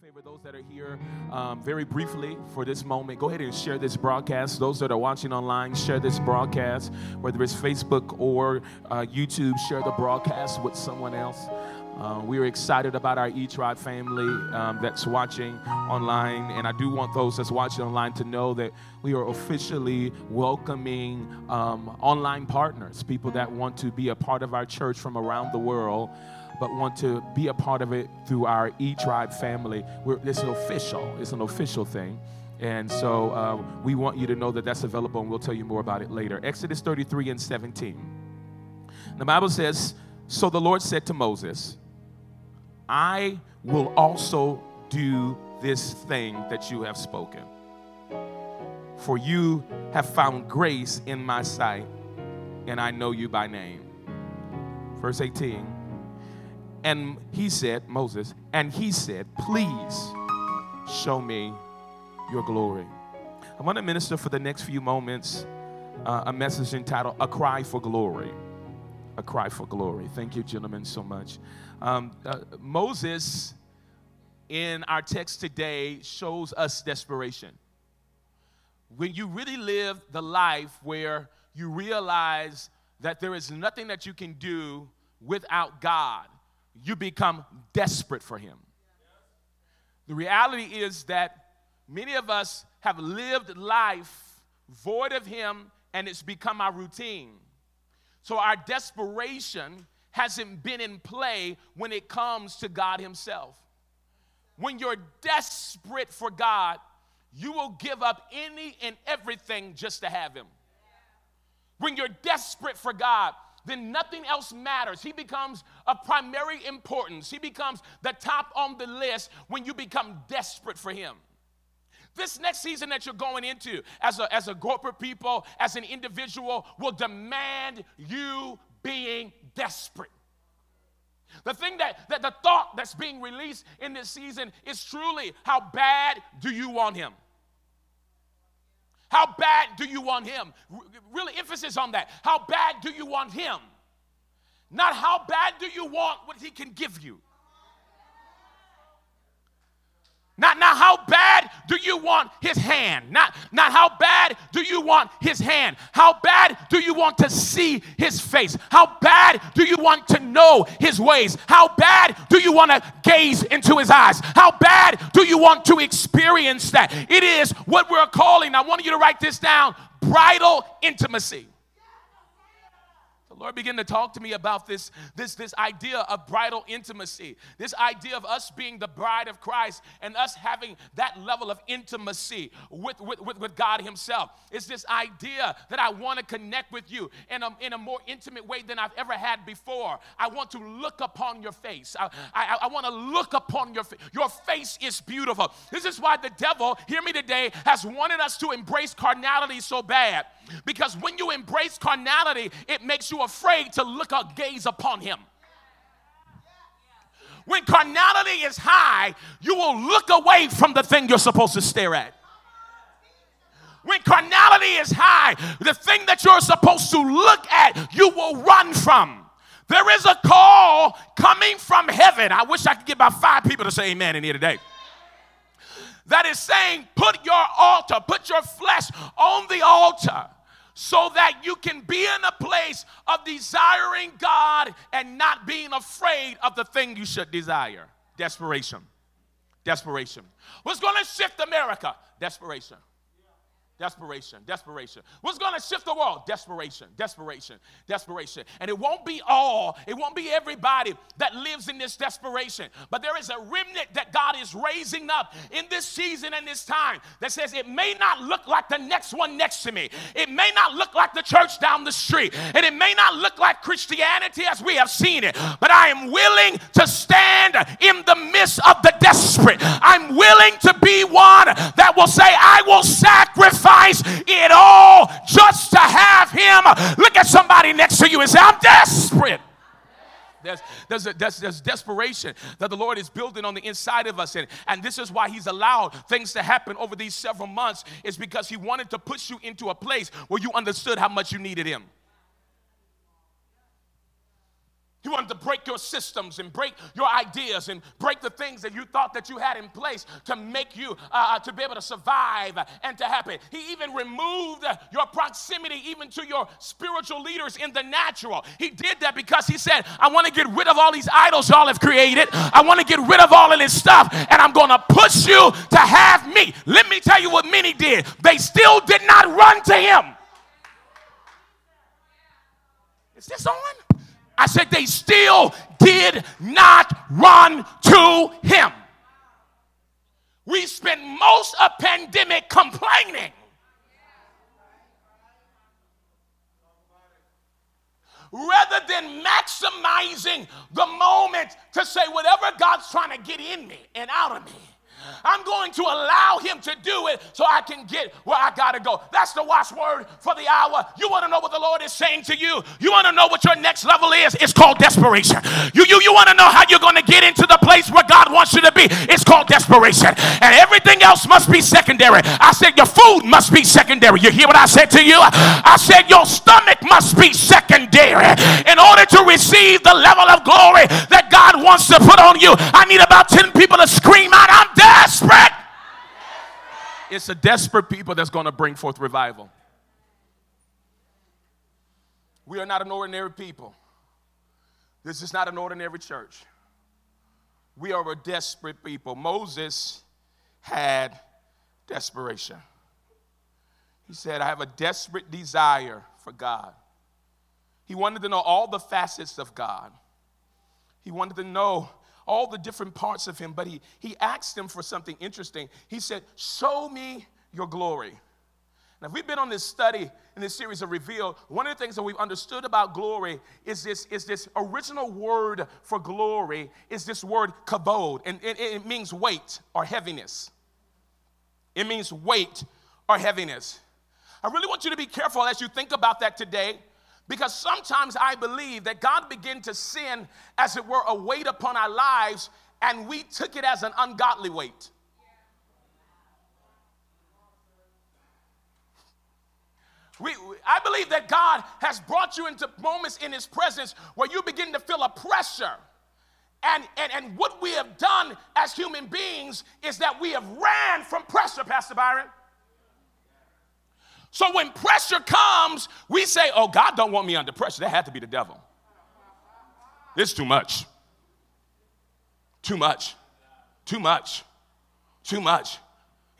a favor, those that are here, um, very briefly for this moment, go ahead and share this broadcast. Those that are watching online, share this broadcast, whether it's Facebook or uh, YouTube, share the broadcast with someone else. Uh, we are excited about our E Tribe family um, that's watching online, and I do want those that's watching online to know that we are officially welcoming um, online partners, people that want to be a part of our church from around the world but want to be a part of it through our E Tribe family. We're, it's an official, it's an official thing. And so uh, we want you to know that that's available, and we'll tell you more about it later. Exodus 33 and 17. The Bible says, So the Lord said to Moses, I will also do this thing that you have spoken. For you have found grace in my sight, and I know you by name. Verse 18 and he said, Moses, and he said, Please show me your glory. I want to minister for the next few moments uh, a message entitled A Cry for Glory. A Cry for Glory. Thank you, gentlemen, so much. Um, uh, Moses, in our text today, shows us desperation. When you really live the life where you realize that there is nothing that you can do without God, you become desperate for Him. The reality is that many of us have lived life void of Him and it's become our routine. So our desperation hasn't been in play when it comes to God Himself. When you're desperate for God, you will give up any and everything just to have Him. When you're desperate for God, then nothing else matters. He becomes of primary importance. He becomes the top on the list when you become desperate for Him. This next season that you're going into as a, as a corporate people, as an individual, will demand you being desperate. The thing that, that the thought that's being released in this season is truly how bad do you want him? How bad do you want him? Really, emphasis on that. How bad do you want him? Not how bad do you want what he can give you. Not, not how bad do you want his hand? Not, not how bad do you want his hand? How bad do you want to see his face? How bad do you want to know his ways? How bad do you want to gaze into his eyes? How bad do you want to experience that? It is what we're calling, I want you to write this down bridal intimacy. Lord began to talk to me about this, this, this idea of bridal intimacy, this idea of us being the bride of Christ and us having that level of intimacy with, with, with, with God Himself. It's this idea that I want to connect with you in a, in a more intimate way than I've ever had before. I want to look upon your face. I, I, I want to look upon your face. Your face is beautiful. This is why the devil, hear me today, has wanted us to embrace carnality so bad. Because when you embrace carnality, it makes you afraid to look or gaze upon him. When carnality is high, you will look away from the thing you're supposed to stare at. When carnality is high, the thing that you're supposed to look at, you will run from. There is a call coming from heaven. I wish I could get about five people to say amen in here today that is saying, put your altar, put your flesh on the altar so that you can be in a place of desiring God and not being afraid of the thing you should desire. Desperation. Desperation. What's going to shift America? Desperation. Desperation, desperation. What's going to shift the world? Desperation, desperation, desperation. And it won't be all, it won't be everybody that lives in this desperation. But there is a remnant that God is raising up in this season and this time that says it may not look like the next one next to me. It may not look like the church down the street. And it may not look like Christianity as we have seen it. But I am willing to stand in the midst of the desperate. I'm willing to be one that will say, I will sacrifice it all just to have him. Look at somebody next to you and say, I'm desperate. There's, there's, a, there's, there's, desperation that the Lord is building on the inside of us. And, and this is why He's allowed things to happen over these several months, is because He wanted to push you into a place where you understood how much you needed Him. He wanted to break your systems and break your ideas and break the things that you thought that you had in place to make you uh, to be able to survive and to happen. He even removed your proximity even to your spiritual leaders in the natural. He did that because he said, I want to get rid of all these idols y'all have created. I want to get rid of all of this stuff and I'm going to push you to have me. Let me tell you what many did. They still did not run to him. Is this on? I said they still did not run to him. We spent most of pandemic complaining. Rather than maximizing the moment to say whatever God's trying to get in me and out of me I'm going to allow him to do it so I can get where I got to go. That's the watchword for the hour. You want to know what the Lord is saying to you? You want to know what your next level is? It's called desperation. You, you, you want to know how you're going to get into the place where God wants you to be? It's called desperation. And everything else must be secondary. I said your food must be secondary. You hear what I said to you? I said your stomach must be secondary. In order to receive the level of glory that God wants to put on you, I need about 10 people to scream out, I'm dead desperate. It's a desperate people that's going to bring forth revival. We are not an ordinary people. This is not an ordinary church. We are a desperate people. Moses had desperation. He said, I have a desperate desire for God. He wanted to know all the facets of God. He wanted to know all the different parts of him, but he, he asked him for something interesting. He said, Show me your glory. Now, if we've been on this study in this series of Reveal, one of the things that we've understood about glory is this, is this original word for glory is this word kabod, and it, it means weight or heaviness. It means weight or heaviness. I really want you to be careful as you think about that today because sometimes I believe that God began to sin, as it were, a weight upon our lives, and we took it as an ungodly weight. We, I believe that God has brought you into moments in His presence where you begin to feel a pressure. And, and, and what we have done as human beings is that we have ran from pressure, Pastor Byron. So when pressure comes, we say, "Oh, God don't want me under pressure." That had to be the devil. It's too much. Too much. Too much. Too much.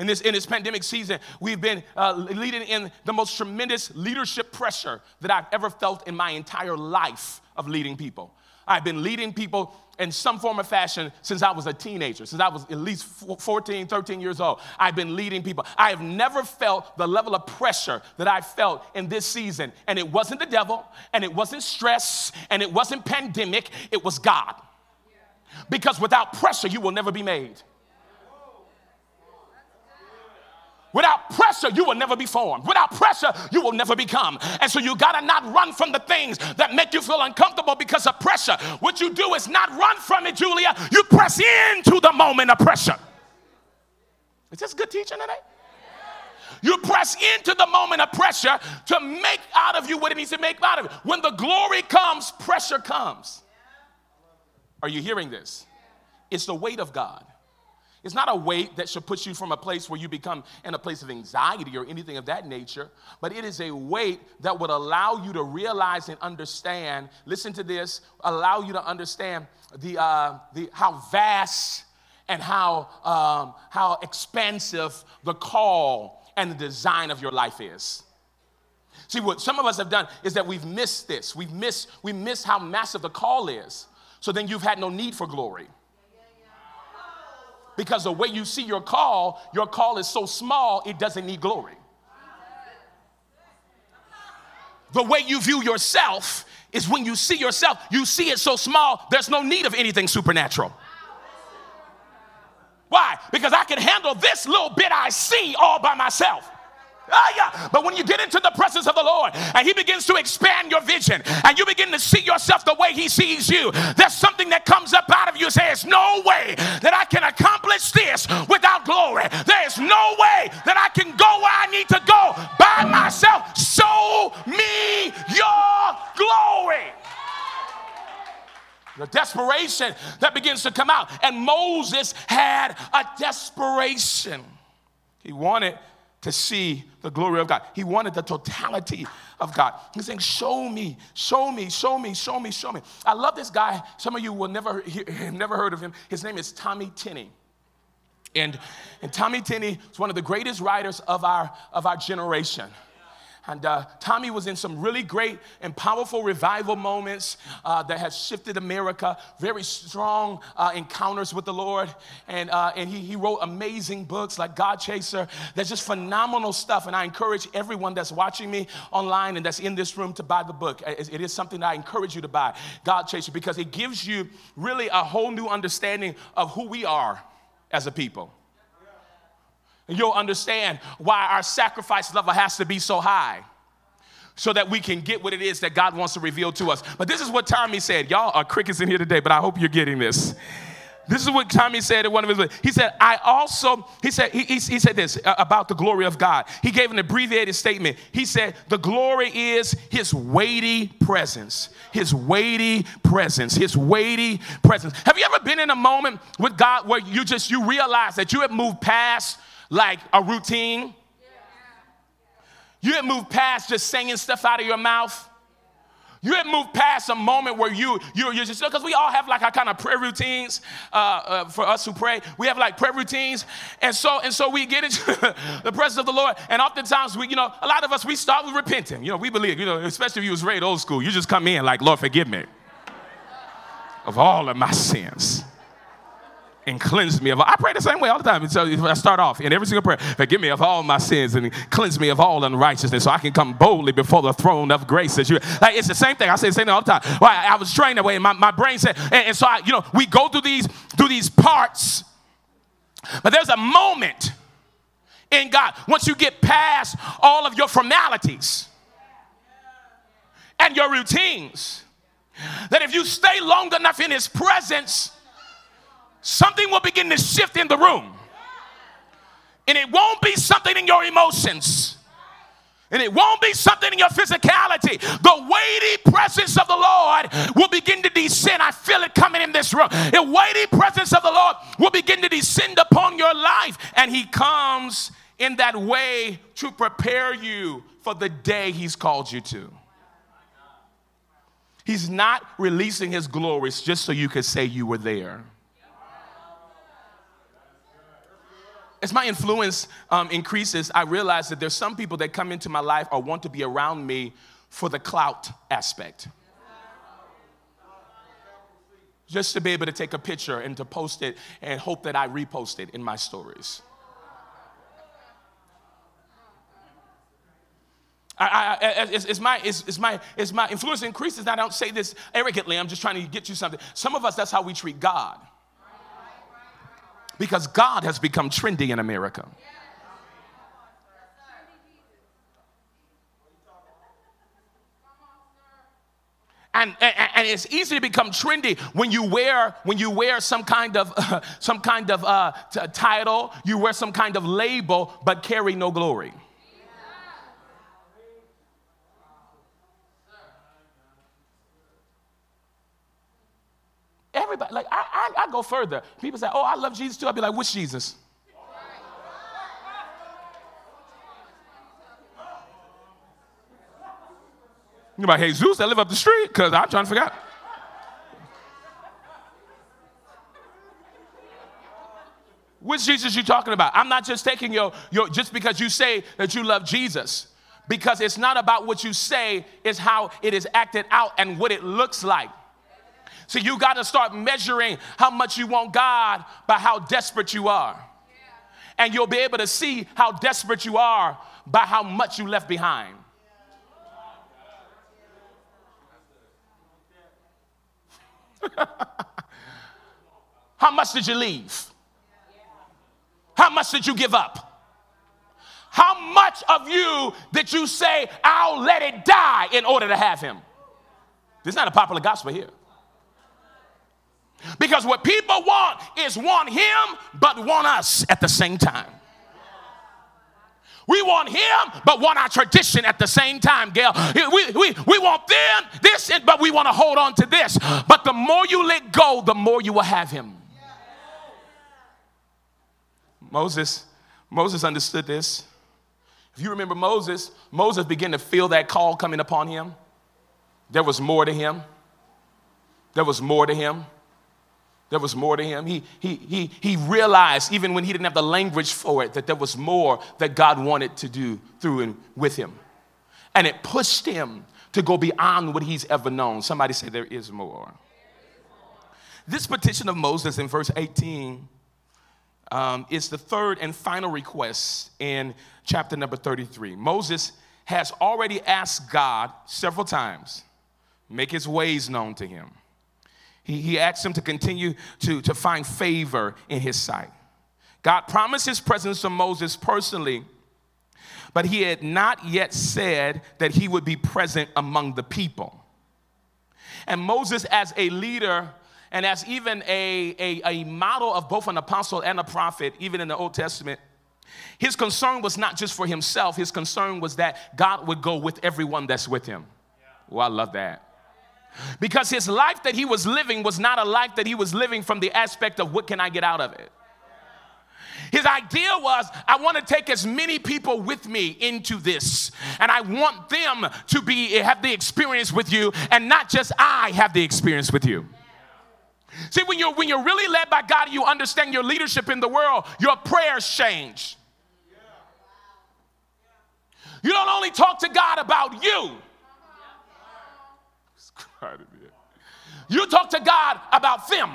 In this, in this pandemic season, we've been uh, leading in the most tremendous leadership pressure that I've ever felt in my entire life of leading people. I've been leading people in some form or fashion since I was a teenager, since I was at least 14, 13 years old. I've been leading people. I have never felt the level of pressure that I felt in this season. And it wasn't the devil, and it wasn't stress, and it wasn't pandemic, it was God. Because without pressure, you will never be made. Without pressure, you will never be formed. Without pressure, you will never become. And so you gotta not run from the things that make you feel uncomfortable because of pressure. What you do is not run from it, Julia. You press into the moment of pressure. Is this good teaching today? You press into the moment of pressure to make out of you what it needs to make out of it. When the glory comes, pressure comes. Are you hearing this? It's the weight of God. It's not a weight that should put you from a place where you become in a place of anxiety or anything of that nature, but it is a weight that would allow you to realize and understand. Listen to this, allow you to understand the, uh, the, how vast and how, um, how expansive the call and the design of your life is. See, what some of us have done is that we've missed this. We've missed, we miss how massive the call is. So then you've had no need for glory. Because the way you see your call, your call is so small, it doesn't need glory. The way you view yourself is when you see yourself, you see it so small, there's no need of anything supernatural. Why? Because I can handle this little bit I see all by myself. But when you get into the presence of the Lord and He begins to expand your vision and you begin to see yourself the way He sees you, there's something that comes up out of you says, No way that I can accomplish this without glory. There is no way that I can go where I need to go by myself. Show me your glory. The desperation that begins to come out. And Moses had a desperation. He wanted to see the glory of God. He wanted the totality of God. He's saying, Show me, show me, show me, show me, show me. I love this guy. Some of you will never hear, never heard of him. His name is Tommy Tenney. And, and Tommy Tenney is one of the greatest writers of our, of our generation. And uh, Tommy was in some really great and powerful revival moments uh, that has shifted America, very strong uh, encounters with the Lord. And, uh, and he, he wrote amazing books like God Chaser. There's just phenomenal stuff. And I encourage everyone that's watching me online and that's in this room to buy the book. it, it is something I encourage you to buy, God Chaser, because it gives you really a whole new understanding of who we are as a people. And you'll understand why our sacrifice level has to be so high so that we can get what it is that God wants to reveal to us. But this is what Tommy said. Y'all are crickets in here today, but I hope you're getting this. This is what Tommy said in one of his. He said, "I also." He said, he, he, he said this uh, about the glory of God. He gave an abbreviated statement. He said, "The glory is His weighty presence. His weighty presence. His weighty presence." Have you ever been in a moment with God where you just you realize that you have moved past like a routine. You had moved past just saying stuff out of your mouth. You had moved past a moment where you, you you're just, because we all have like our kind of prayer routines uh, uh, for us who pray. We have like prayer routines. And so, and so we get into the presence of the Lord. And oftentimes we, you know, a lot of us, we start with repenting. You know, we believe, you know, especially if you was raised old school, you just come in like, Lord, forgive me of all of my sins and cleanse me of all. I pray the same way all the time. So I start off in every single prayer, forgive me of all my sins and cleanse me of all unrighteousness so I can come boldly before the throne of grace. That you, like, it's the same thing. I say the same thing all the time. Well, I, I was trained that way and my, my brain said, and, and so I, you know, we go through these, through these parts, but there's a moment in God once you get past all of your formalities and your routines that if you stay long enough in his presence, something will begin to shift in the room. And it won't be something in your emotions. And it won't be something in your physicality. The weighty presence of the Lord will begin to descend. I feel it coming in this room. The weighty presence of the Lord will begin to descend upon your life. And He comes in that way to prepare you for the day He's called you to. He's not releasing His glories just so you could say you were there. As my influence um, increases, I realize that there's some people that come into my life or want to be around me for the clout aspect. Just to be able to take a picture and to post it and hope that I repost it in my stories. I, I, it's, it's, my, it's, it's, my, it's my influence increases. I don't say this arrogantly. I'm just trying to get you something. Some of us, that's how we treat God because God has become trendy in America. And, and, and, it's easy to become trendy when you wear when you wear some kind of uh, some kind of uh, t- title, you wear some kind of label, but carry no glory. Everybody, like, I, I, I go further. People say, oh, I love Jesus too. I'd be like, which Jesus? You're like, hey, Zeus that live up the street? Because I'm trying to figure out. Which Jesus you talking about? I'm not just taking your, your just because you say that you love Jesus. Because it's not about what you say, it's how it is acted out and what it looks like. So you got to start measuring how much you want God by how desperate you are. And you'll be able to see how desperate you are by how much you left behind. how much did you leave? How much did you give up? How much of you did you say, I'll let it die in order to have him? This is not a popular gospel here. Because what people want is want him, but want us at the same time. We want him, but want our tradition at the same time, Gail. We, we, we want them, this, but we want to hold on to this. But the more you let go, the more you will have him. Moses, Moses understood this. If you remember Moses, Moses began to feel that call coming upon him. There was more to him. There was more to him. There was more to him. He, he, he, he realized, even when he didn't have the language for it, that there was more that God wanted to do through and with him. And it pushed him to go beyond what he's ever known. Somebody say, There is more. This petition of Moses in verse 18 um, is the third and final request in chapter number 33. Moses has already asked God several times, make his ways known to him. He, he asked him to continue to, to find favor in his sight. God promised his presence to Moses personally, but he had not yet said that he would be present among the people. And Moses, as a leader, and as even a, a, a, model of both an apostle and a prophet, even in the Old Testament, his concern was not just for himself, his concern was that God would go with everyone that's with him. Well, I love that. Because his life that he was living was not a life that he was living from the aspect of what can I get out of it. His idea was, I want to take as many people with me into this, and I want them to be have the experience with you, and not just I have the experience with you. See, when you're when you're really led by God, you understand your leadership in the world. Your prayers change. You don't only talk to God about you. You talk to God about them.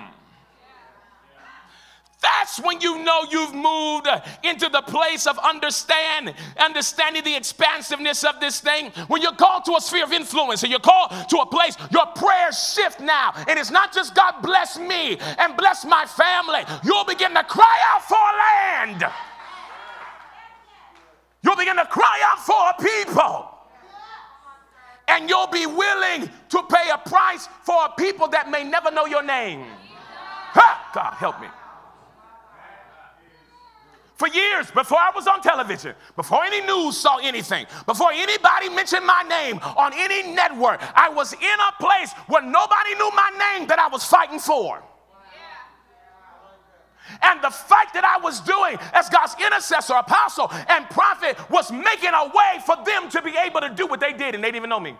That's when you know you've moved into the place of understand, understanding the expansiveness of this thing. When you're called to a sphere of influence and you're called to a place, your prayers shift now. And it's not just God bless me and bless my family. You'll begin to cry out for land. You'll begin to cry out for people and you'll be willing to pay a price for a people that may never know your name. Ha! God, help me. For years, before I was on television, before any news saw anything, before anybody mentioned my name on any network, I was in a place where nobody knew my name that I was fighting for. And the fight that I was doing as God's intercessor, apostle, and prophet was making a way for them to be able to do what they did, and they didn't even know me.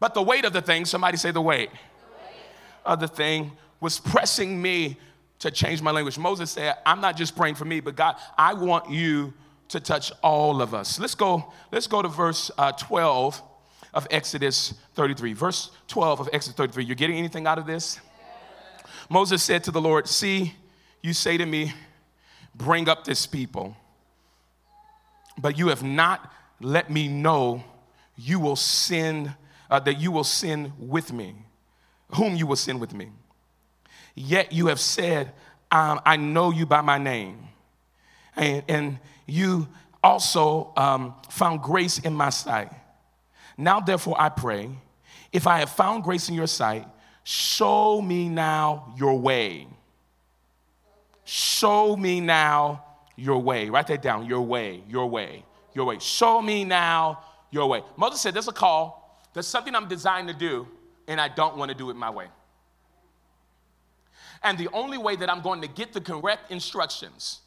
But the weight of the thing, somebody say the weight, the weight. of the thing was pressing me to change my language. Moses said, I'm not just praying for me, but God, I want you to touch all of us. Let's go, let's go to verse uh, 12 of Exodus 33. Verse 12 of Exodus 33. You're getting anything out of this? Moses said to the Lord, See, you say to me, Bring up this people, but you have not let me know you will send, uh, that you will send with me, whom you will send with me. Yet you have said, um, I know you by my name. And, and you also um, found grace in my sight. Now, therefore, I pray, if I have found grace in your sight, Show me now your way. Show me now your way. Write that down. Your way, your way, your way. Show me now your way. Moses said, There's a call. There's something I'm designed to do, and I don't want to do it my way. And the only way that I'm going to get the correct instructions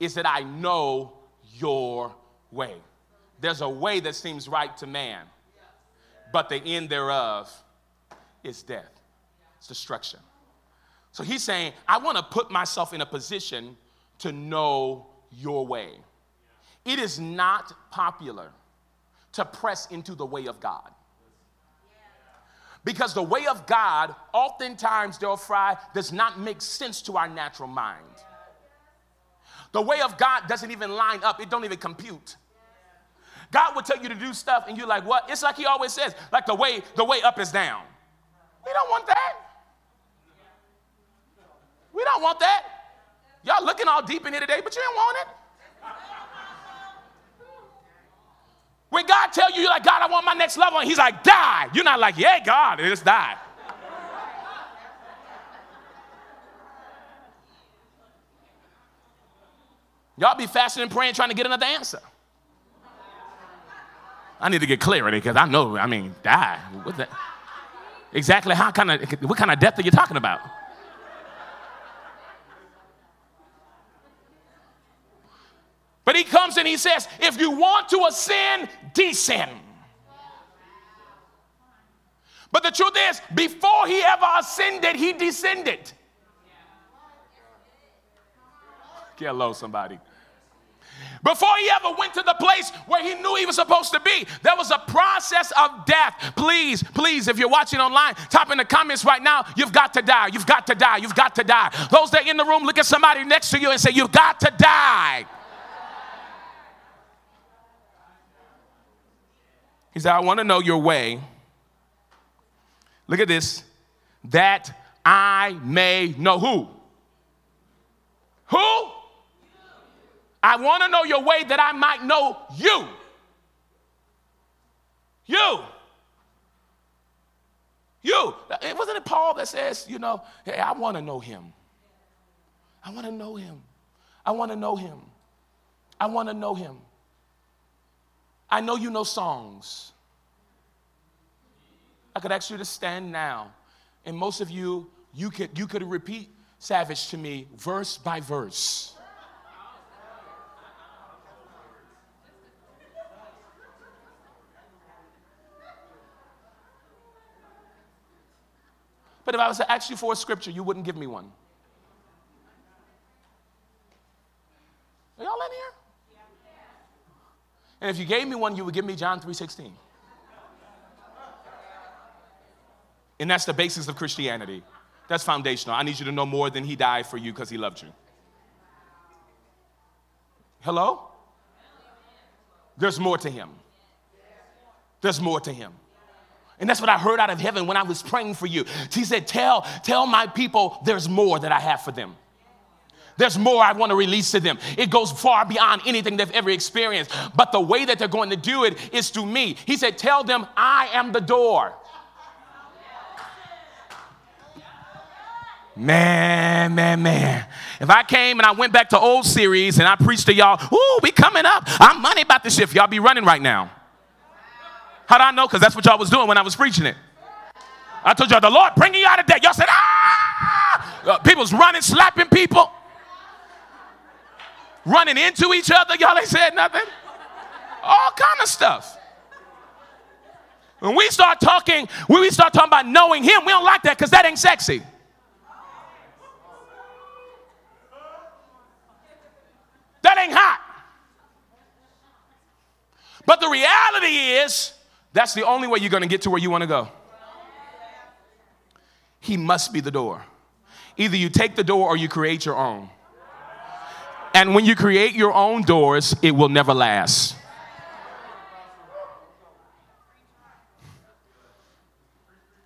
is that I know your way. There's a way that seems right to man, but the end thereof is death. It's destruction. So he's saying, I want to put myself in a position to know your way. It is not popular to press into the way of God. Because the way of God, oftentimes, Del Fry, does not make sense to our natural mind. The way of God doesn't even line up, it don't even compute. God will tell you to do stuff, and you're like, what? It's like he always says, like the way, the way up is down. We don't want that. We don't want that. Y'all looking all deep in here today, but you didn't want it. When God tell you, you're like, God, I want my next level, and he's like, die. You're not like, yeah, God, just die. Y'all be fasting and praying trying to get another answer. I need to get clarity because I know, I mean, die. What that? Exactly how kind of what kind of death are you talking about? But he comes and he says, if you want to ascend, descend. But the truth is, before he ever ascended, he descended. Get somebody. Before he ever went to the place where he knew he was supposed to be, there was a process of death. Please, please, if you're watching online, type in the comments right now, you've got to die, you've got to die, you've got to die. Those that in the room, look at somebody next to you and say, You've got to die. He said, I want to know your way. Look at this. That I may know who? Who? I want to know your way that I might know you. You. You. It wasn't it Paul that says, you know, hey, I want to know him. I want to know him. I want to know him. I want to know him. I know you know songs. I could ask you to stand now. And most of you, you could, you could repeat Savage to me verse by verse. But if I was to ask you for a scripture, you wouldn't give me one. Are y'all in here? And if you gave me one, you would give me John 3:16. And that's the basis of Christianity. That's foundational. I need you to know more than he died for you because he loved you. Hello? There's more to him. There's more to him. And that's what I heard out of heaven when I was praying for you. He said, Tell, tell my people there's more that I have for them. There's more I want to release to them. It goes far beyond anything they've ever experienced. But the way that they're going to do it is through me. He said, Tell them I am the door. Man, man, man. If I came and I went back to old series and I preached to y'all, ooh, we coming up. I'm money about the shift. Y'all be running right now. How do I know? Because that's what y'all was doing when I was preaching it. I told y'all, the Lord bringing you out of debt. Y'all said, ah! Uh, people's running, slapping people, running into each other. Y'all ain't said nothing. All kind of stuff. When we start talking, when we start talking about knowing Him, we don't like that because that ain't sexy. That ain't hot. But the reality is, that's the only way you're going to get to where you want to go. He must be the door. Either you take the door or you create your own. And when you create your own doors, it will never last.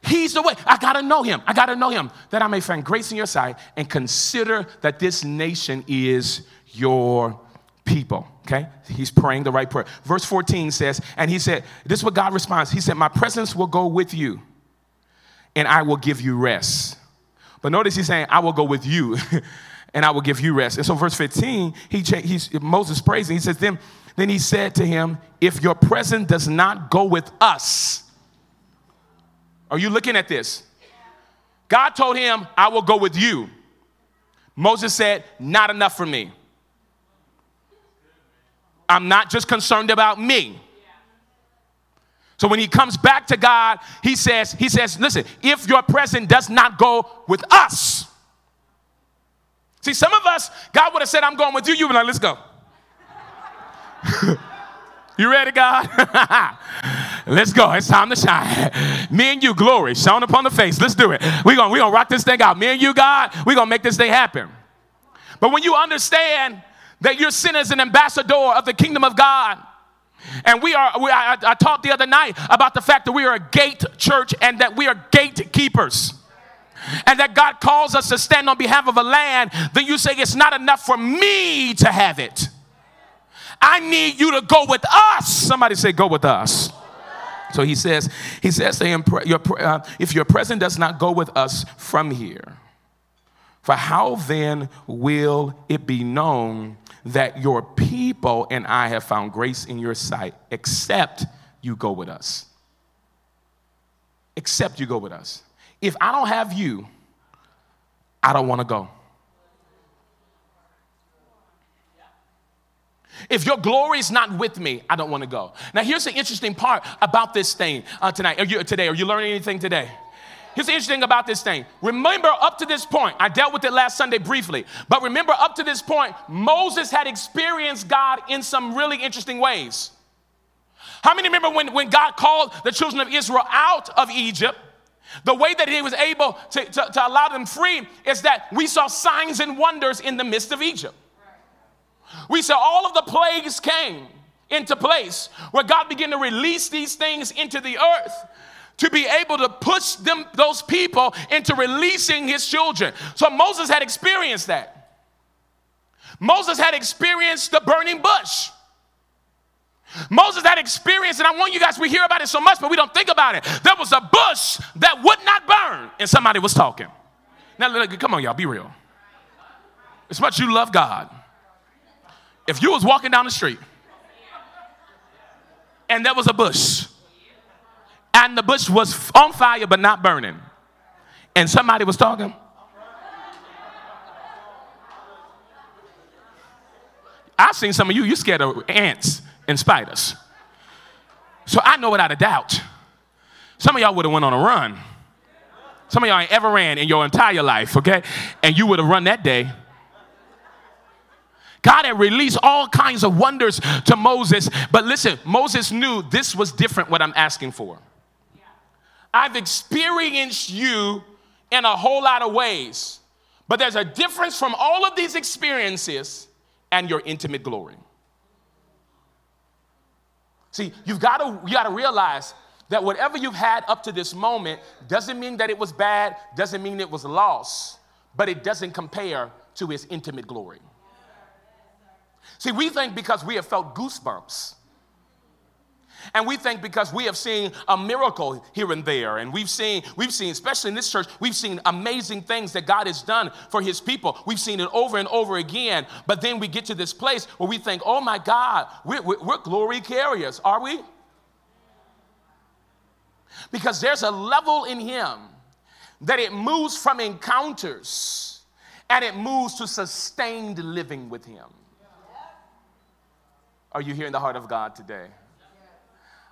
He's the way. I got to know him. I got to know him that I may find grace in your sight and consider that this nation is your people. Okay? He's praying the right prayer. Verse 14 says, and he said, This is what God responds. He said, My presence will go with you, and I will give you rest. But notice he's saying, I will go with you, and I will give you rest. And so, verse 15, he he's, Moses prays, and he says, then, then he said to him, If your presence does not go with us, are you looking at this? God told him, I will go with you. Moses said, Not enough for me. I'm not just concerned about me. So when he comes back to God, he says, he says, listen, if your present does not go with us. See, some of us, God would have said, I'm going with you. You would be like, let's go. you ready, God? let's go. It's time to shine. Me and you, glory, shone upon the face. Let's do it. We're going we gonna rock this thing out. Me and you, God, we're going to make this thing happen. But when you understand that you're sent as an ambassador of the kingdom of God. And we are, we, I, I talked the other night about the fact that we are a gate church and that we are gatekeepers and that God calls us to stand on behalf of a land, then you say it's not enough for me to have it. I need you to go with us. Somebody say, go with us. So he says, he says uh, if your present does not go with us from here, for how then will it be known that your people and I have found grace in your sight, except you go with us. Except you go with us. If I don't have you, I don't want to go. If your glory is not with me, I don't want to go. Now, here's the interesting part about this thing uh, tonight. Are you, today, are you learning anything today? Here's the interesting about this thing. Remember, up to this point, I dealt with it last Sunday briefly, but remember, up to this point, Moses had experienced God in some really interesting ways. How many remember when, when God called the children of Israel out of Egypt? The way that he was able to, to, to allow them free is that we saw signs and wonders in the midst of Egypt. We saw all of the plagues came into place where God began to release these things into the earth to be able to push them those people into releasing his children. So Moses had experienced that. Moses had experienced the burning bush. Moses had experience, and I want you guys, we hear about it so much, but we don't think about it. There was a bush that would not burn, and somebody was talking. Now, come on, y'all, be real. As much you love God, if you was walking down the street and there was a bush, and the bush was on fire but not burning, and somebody was talking, I've seen some of you, you scared of ants and spiders. So I know without a doubt, some of y'all would have went on a run. Some of y'all ain't ever ran in your entire life, okay? And you would have run that day. God had released all kinds of wonders to Moses, but listen, Moses knew this was different what I'm asking for. I've experienced you in a whole lot of ways, but there's a difference from all of these experiences and your intimate glory. See, you've got to you got to realize that whatever you've had up to this moment doesn't mean that it was bad, doesn't mean it was lost, but it doesn't compare to his intimate glory. See, we think because we have felt goosebumps and we think because we have seen a miracle here and there, and we've seen, we've seen, especially in this church, we've seen amazing things that God has done for his people. We've seen it over and over again. But then we get to this place where we think, oh my God, we're, we're, glory carriers, are we? Because there's a level in him that it moves from encounters and it moves to sustained living with him. Are you hearing the heart of God today?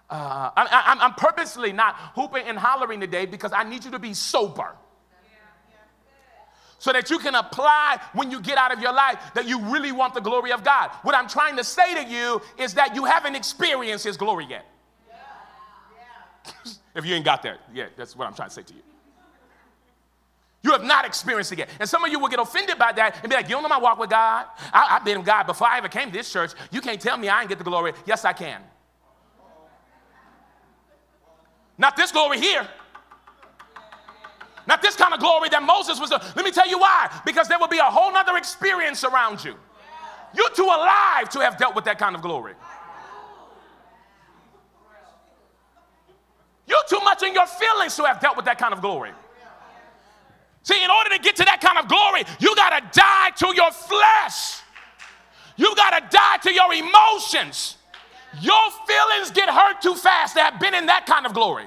Uh, I, am purposely not hooping and hollering today because I need you to be sober. So that you can apply when you get out of your life that you really want the glory of God. What I'm trying to say to you is that you haven't experienced His glory yet. if you ain't got there yet, that's what I'm trying to say to you. You have not experienced it yet. And some of you will get offended by that and be like, You don't know my walk with God? I, have been God before I ever came to this church. You can't tell me I ain't get the glory. Yes, I can. Not this glory here. Not this kind of glory that Moses was. Let me tell you why. Because there will be a whole nother experience around you. You're too alive to have dealt with that kind of glory. You're too much in your feelings to have dealt with that kind of glory. See, in order to get to that kind of glory, you got to die to your flesh. You got to die to your emotions. Your feelings get hurt too fast to have been in that kind of glory.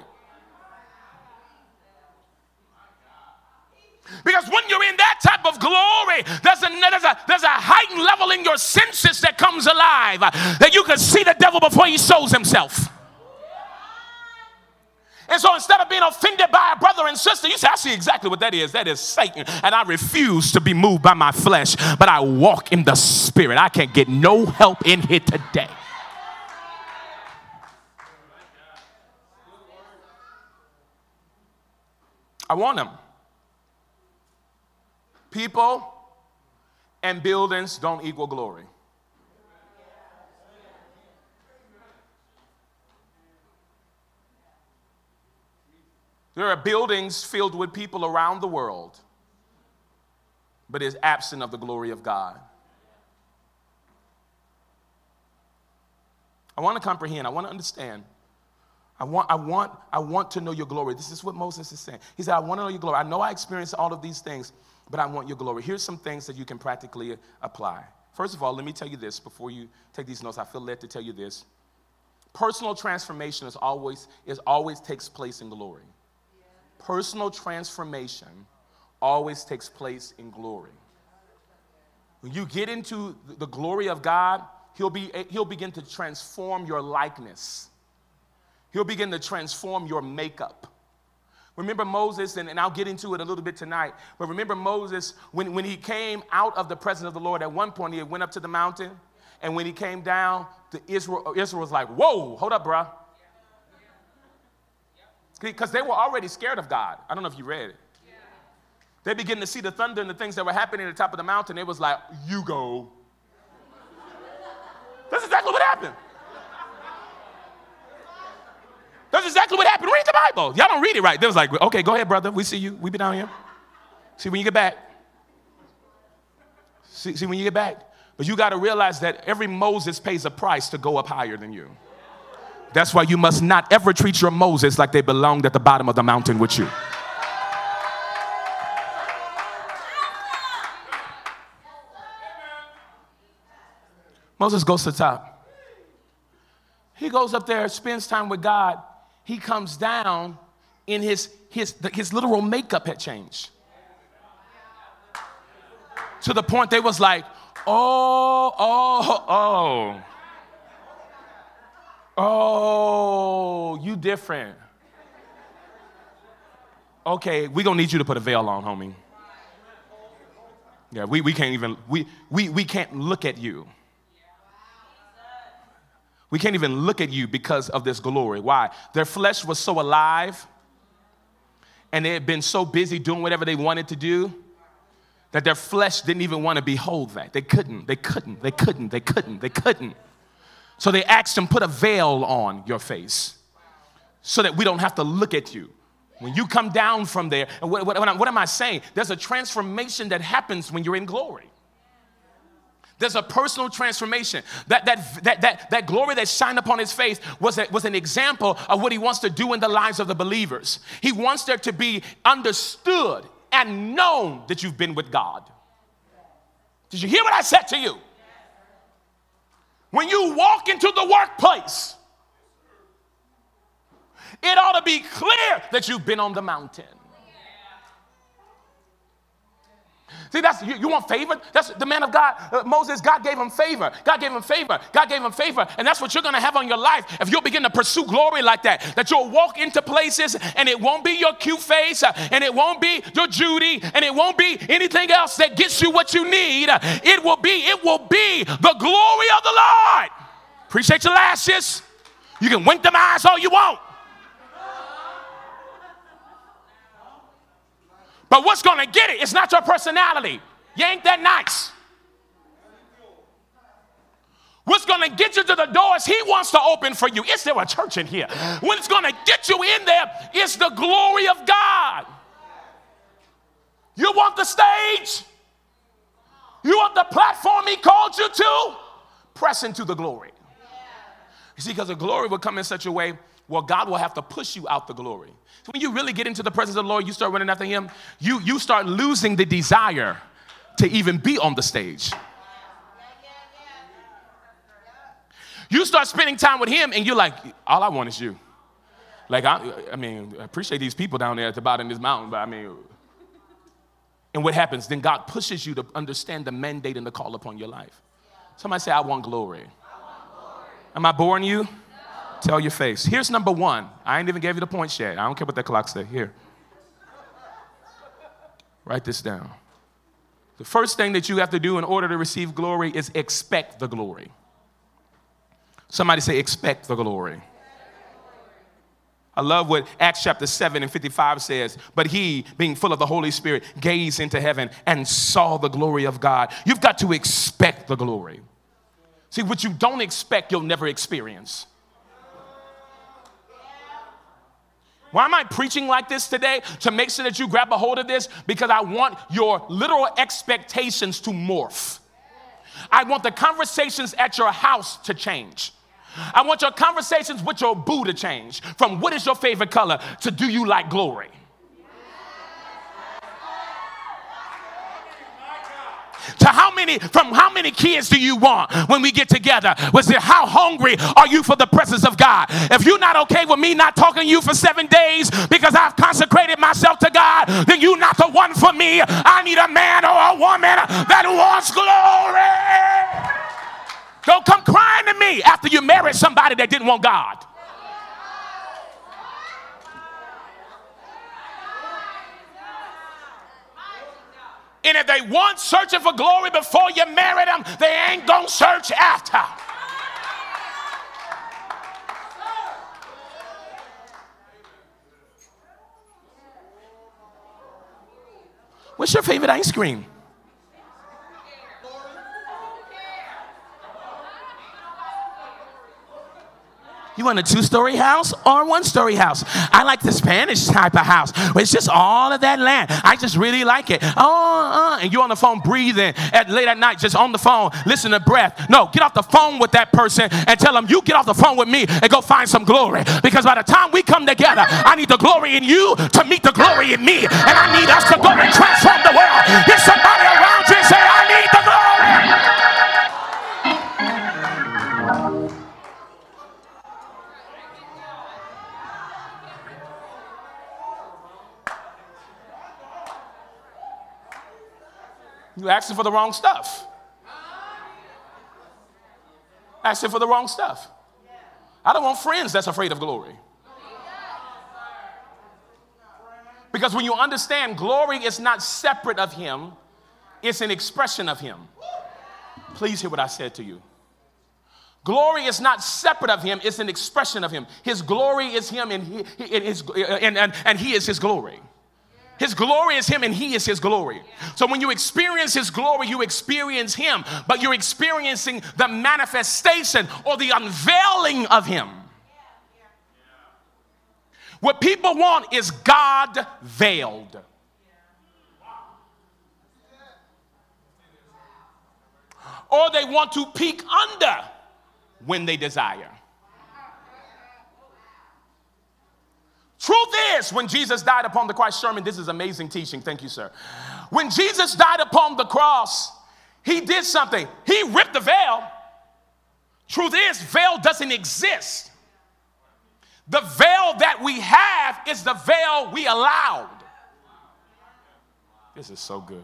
Because when you're in that type of glory, there's a, there's, a, there's a heightened level in your senses that comes alive uh, that you can see the devil before he shows himself. And so instead of being offended by a brother and sister, you say, I see exactly what that is. That is Satan. And I refuse to be moved by my flesh, but I walk in the spirit. I can't get no help in here today. I want them. People and buildings don't equal glory. There are buildings filled with people around the world, but is absent of the glory of God. I want to comprehend, I want to understand I want, I, want, I want to know your glory. This is what Moses is saying. He said, I want to know your glory. I know I experienced all of these things, but I want your glory. Here's some things that you can practically apply. First of all, let me tell you this before you take these notes. I feel led to tell you this. Personal transformation is always, is always takes place in glory. Personal transformation always takes place in glory. When you get into the glory of God, he'll, be, he'll begin to transform your likeness. He'll begin to transform your makeup. Remember Moses, and, and I'll get into it a little bit tonight, but remember Moses, when, when he came out of the presence of the Lord, at one point he went up to the mountain, and when he came down, the Israel, Israel was like, whoa, hold up, bruh. Because they were already scared of God. I don't know if you read it. They began to see the thunder and the things that were happening at the top of the mountain. It was like, you go. That's exactly what happened. That's exactly what happened. Read the Bible. Y'all don't read it right. They was like, okay, go ahead, brother. We see you. We be down here. See when you get back. See, see when you get back. But you got to realize that every Moses pays a price to go up higher than you. That's why you must not ever treat your Moses like they belonged at the bottom of the mountain with you. Moses goes to the top. He goes up there, spends time with God, he comes down in his, his, his literal makeup had changed. To the point they was like, oh, oh, oh. Oh, you different. Okay, we gonna need you to put a veil on, homie. Yeah, we, we can't even, we, we, we can't look at you. We can't even look at you because of this glory. Why? Their flesh was so alive and they had been so busy doing whatever they wanted to do that their flesh didn't even want to behold that. They couldn't, they couldn't, they couldn't, they couldn't, they couldn't. So they asked him, put a veil on your face so that we don't have to look at you. When you come down from there, and what, what, what am I saying? There's a transformation that happens when you're in glory. There's a personal transformation. That, that, that, that, that glory that shined upon his face was, a, was an example of what he wants to do in the lives of the believers. He wants there to be understood and known that you've been with God. Did you hear what I said to you? When you walk into the workplace, it ought to be clear that you've been on the mountain. See, that's you, you, want favor? That's the man of God, uh, Moses. God gave him favor. God gave him favor. God gave him favor, and that's what you're going to have on your life if you'll begin to pursue glory like that. That you'll walk into places, and it won't be your cute face, uh, and it won't be your Judy, and it won't be anything else that gets you what you need. It will be, it will be the glory of the Lord. Appreciate your lashes. You can wink them eyes all you want. But what's going to get it? It's not your personality. You ain't that nice. What's going to get you to the doors he wants to open for you? Is there a church in here? What's going to get you in there is the glory of God. You want the stage? You want the platform he called you to? Press into the glory. You see, because the glory will come in such a way where God will have to push you out the glory. So when you really get into the presence of the Lord, you start running after Him, you, you start losing the desire to even be on the stage. You start spending time with Him, and you're like, all I want is you. Like, I, I mean, I appreciate these people down there at the bottom of this mountain, but I mean, and what happens? Then God pushes you to understand the mandate and the call upon your life. Somebody say, I want glory. I want glory. Am I boring you? Tell your face. Here's number one. I ain't even gave you the points yet. I don't care what that clock say. Here. Write this down. The first thing that you have to do in order to receive glory is expect the glory. Somebody say, expect the glory. I love what Acts chapter 7 and 55 says. But he, being full of the Holy Spirit, gazed into heaven and saw the glory of God. You've got to expect the glory. See, what you don't expect, you'll never experience. Why am I preaching like this today? To make sure that you grab a hold of this because I want your literal expectations to morph. I want the conversations at your house to change. I want your conversations with your boo to change from what is your favorite color to do you like glory. To how many from how many kids do you want when we get together? Was it how hungry are you for the presence of God? If you're not okay with me not talking to you for seven days because I've consecrated myself to God, then you're not the one for me. I need a man or a woman that wants glory. Don't come crying to me after you married somebody that didn't want God. And if they want searching for glory before you marry them, they ain't gonna search after. What's your favorite ice cream? You want a two story house or one story house? I like the Spanish type of house where it's just all of that land. I just really like it. Oh, uh, and you on the phone breathing at late at night, just on the phone, listen to breath. No, get off the phone with that person and tell them, you get off the phone with me and go find some glory. Because by the time we come together, I need the glory in you to meet the glory in me. And I need us to go and transform the world. Get somebody around you and say, I need the glory. You're asking for the wrong stuff. Asking for the wrong stuff. I don't want friends that's afraid of glory. Because when you understand glory is not separate of Him, it's an expression of Him. Please hear what I said to you. Glory is not separate of Him, it's an expression of Him. His glory is Him, and He, and, and, and he is His glory. His glory is Him and He is His glory. So when you experience His glory, you experience Him, but you're experiencing the manifestation or the unveiling of Him. What people want is God veiled. Or they want to peek under when they desire. Truth is, when Jesus died upon the cross, Sherman, this is amazing teaching. Thank you, sir. When Jesus died upon the cross, he did something. He ripped the veil. Truth is, veil doesn't exist. The veil that we have is the veil we allowed. This is so good.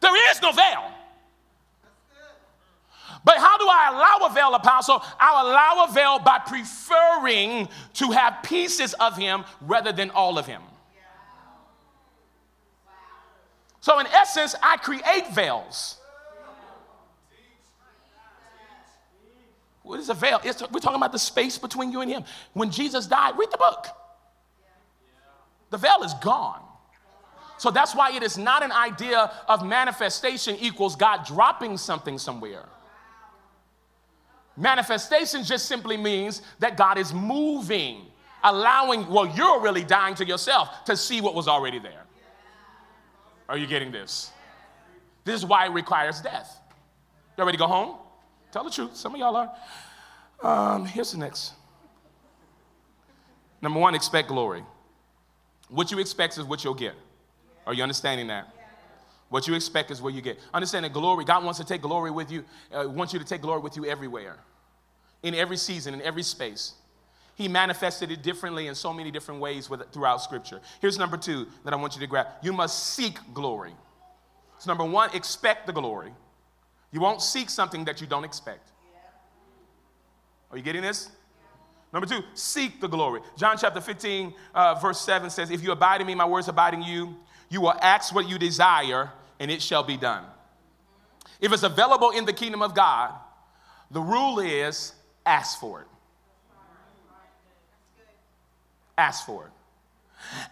There is no veil. But how do I allow a veil, apostle? I allow a veil by preferring to have pieces of him rather than all of him. So, in essence, I create veils. What is a veil? It's, we're talking about the space between you and him. When Jesus died, read the book. The veil is gone. So that's why it is not an idea of manifestation equals God dropping something somewhere. Manifestation just simply means that God is moving, allowing, well, you're really dying to yourself to see what was already there. Are you getting this? This is why it requires death. Y'all ready to go home? Tell the truth. Some of y'all are. Um, here's the next. Number one, expect glory. What you expect is what you'll get. Are you understanding that? What you expect is what you get. Understand that glory, God wants to take glory with you, uh, wants you to take glory with you everywhere in every season, in every space. He manifested it differently in so many different ways with, throughout Scripture. Here's number two that I want you to grab you must seek glory. So, number one, expect the glory. You won't seek something that you don't expect. Are you getting this? Number two, seek the glory. John chapter 15, uh, verse 7 says, If you abide in me, my words abide in you, you will ask what you desire, and it shall be done. If it's available in the kingdom of God, the rule is ask for it. Ask for it.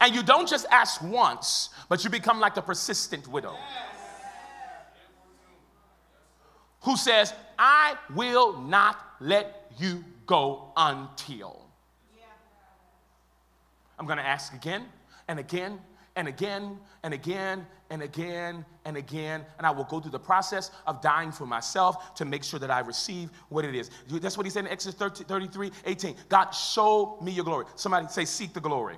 And you don't just ask once, but you become like the persistent widow who says, I will not let you go until. I'm going to ask again and again and again and again and again and again. And I will go through the process of dying for myself to make sure that I receive what it is. That's what he said in Exodus 33 18. God, show me your glory. Somebody say, seek the glory.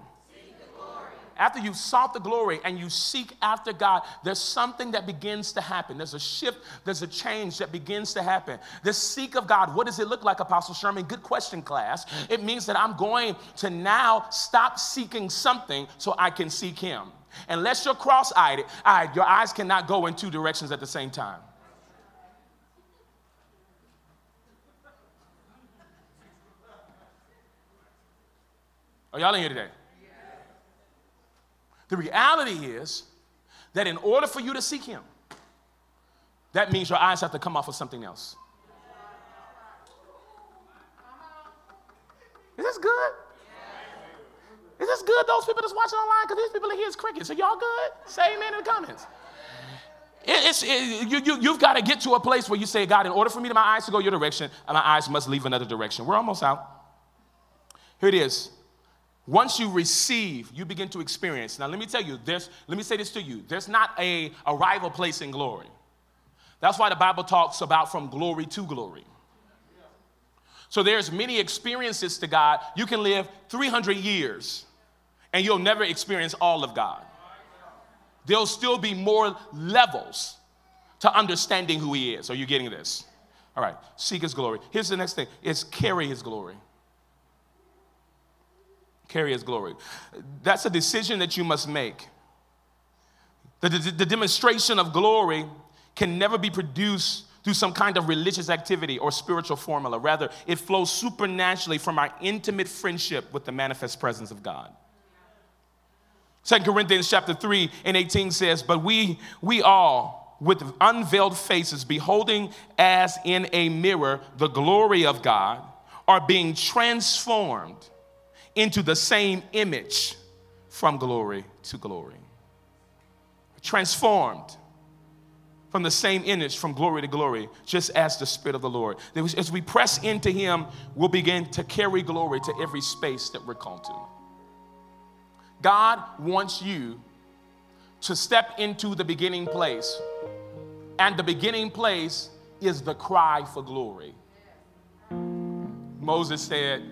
After you've sought the glory and you seek after God, there's something that begins to happen. There's a shift, there's a change that begins to happen. The seek of God, what does it look like, Apostle Sherman? Good question, class. It means that I'm going to now stop seeking something so I can seek Him. Unless you're cross eyed, your eyes cannot go in two directions at the same time. Are y'all in here today? The reality is that in order for you to seek Him, that means your eyes have to come off of something else. Is this good? Is this good, those people that's watching online? Because these people are here is crickets. Are y'all good? Say amen in the comments. It, it, you, you, you've got to get to a place where you say, God, in order for me to my eyes to go your direction, my eyes must leave another direction. We're almost out. Here it is. Once you receive, you begin to experience. Now, let me tell you, this, let me say this to you there's not a arrival place in glory. That's why the Bible talks about from glory to glory. So there's many experiences to God. You can live 300 years and you'll never experience all of God. There'll still be more levels to understanding who he is. Are you getting this? All right, seek his glory. Here's the next thing is carry his glory carry his glory. That's a decision that you must make. The, the, the, demonstration of glory can never be produced through some kind of religious activity or spiritual formula. Rather, it flows supernaturally from our intimate friendship with the manifest presence of God. 2 Corinthians chapter 3 and 18 says, But we, we all, with unveiled faces, beholding as in a mirror the glory of God, are being transformed into the same image from glory to glory. Transformed from the same image from glory to glory, just as the Spirit of the Lord. As we press into Him, we'll begin to carry glory to every space that we're called to. God wants you to step into the beginning place, and the beginning place is the cry for glory. Moses said,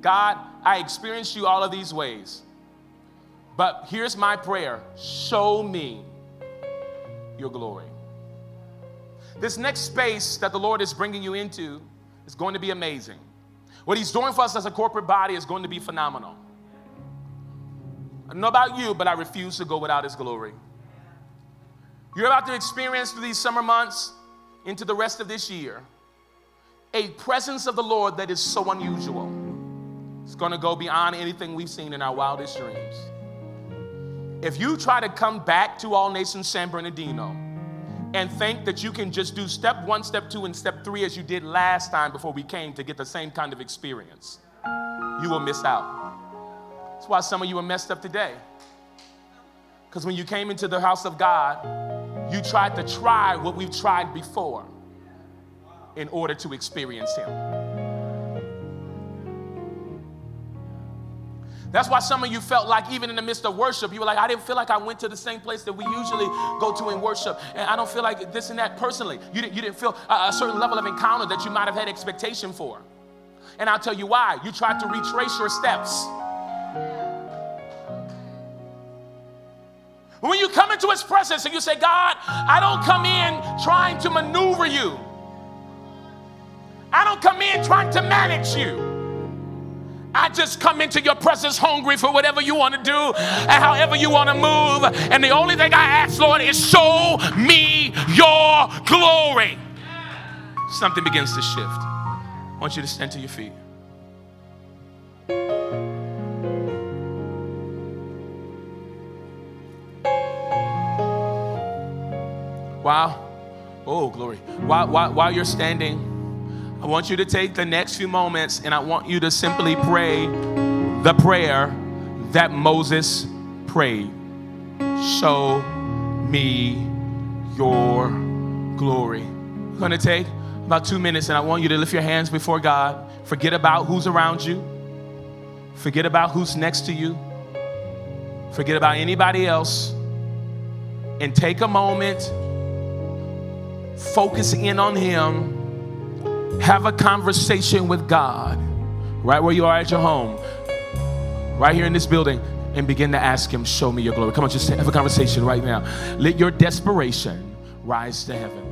God, I experienced you all of these ways. But here's my prayer show me your glory. This next space that the Lord is bringing you into is going to be amazing. What He's doing for us as a corporate body is going to be phenomenal. I don't know about you, but I refuse to go without His glory. You're about to experience through these summer months into the rest of this year a presence of the Lord that is so unusual. It's going to go beyond anything we've seen in our wildest dreams. If you try to come back to All Nations San Bernardino and think that you can just do step one, step two, and step three as you did last time before we came to get the same kind of experience, you will miss out. That's why some of you are messed up today. Because when you came into the house of God, you tried to try what we've tried before in order to experience Him. That's why some of you felt like, even in the midst of worship, you were like, I didn't feel like I went to the same place that we usually go to in worship. And I don't feel like this and that personally. You didn't, you didn't feel a, a certain level of encounter that you might have had expectation for. And I'll tell you why. You tried to retrace your steps. When you come into his presence and you say, God, I don't come in trying to maneuver you. I don't come in trying to manage you. I just come into your presence hungry for whatever you want to do and however you want to move. And the only thing I ask, Lord, is show me your glory. Something begins to shift. I want you to stand to your feet. Wow. oh, glory. While, while, while you're standing, I want you to take the next few moments and I want you to simply pray the prayer that Moses prayed. Show me your glory. We're going to take about two minutes and I want you to lift your hands before God. Forget about who's around you, forget about who's next to you, forget about anybody else, and take a moment, focus in on Him have a conversation with God right where you are at your home, right here in this building. and begin to ask Him, Show me your glory. Come on, just have a conversation right now. Let your desperation rise to heaven.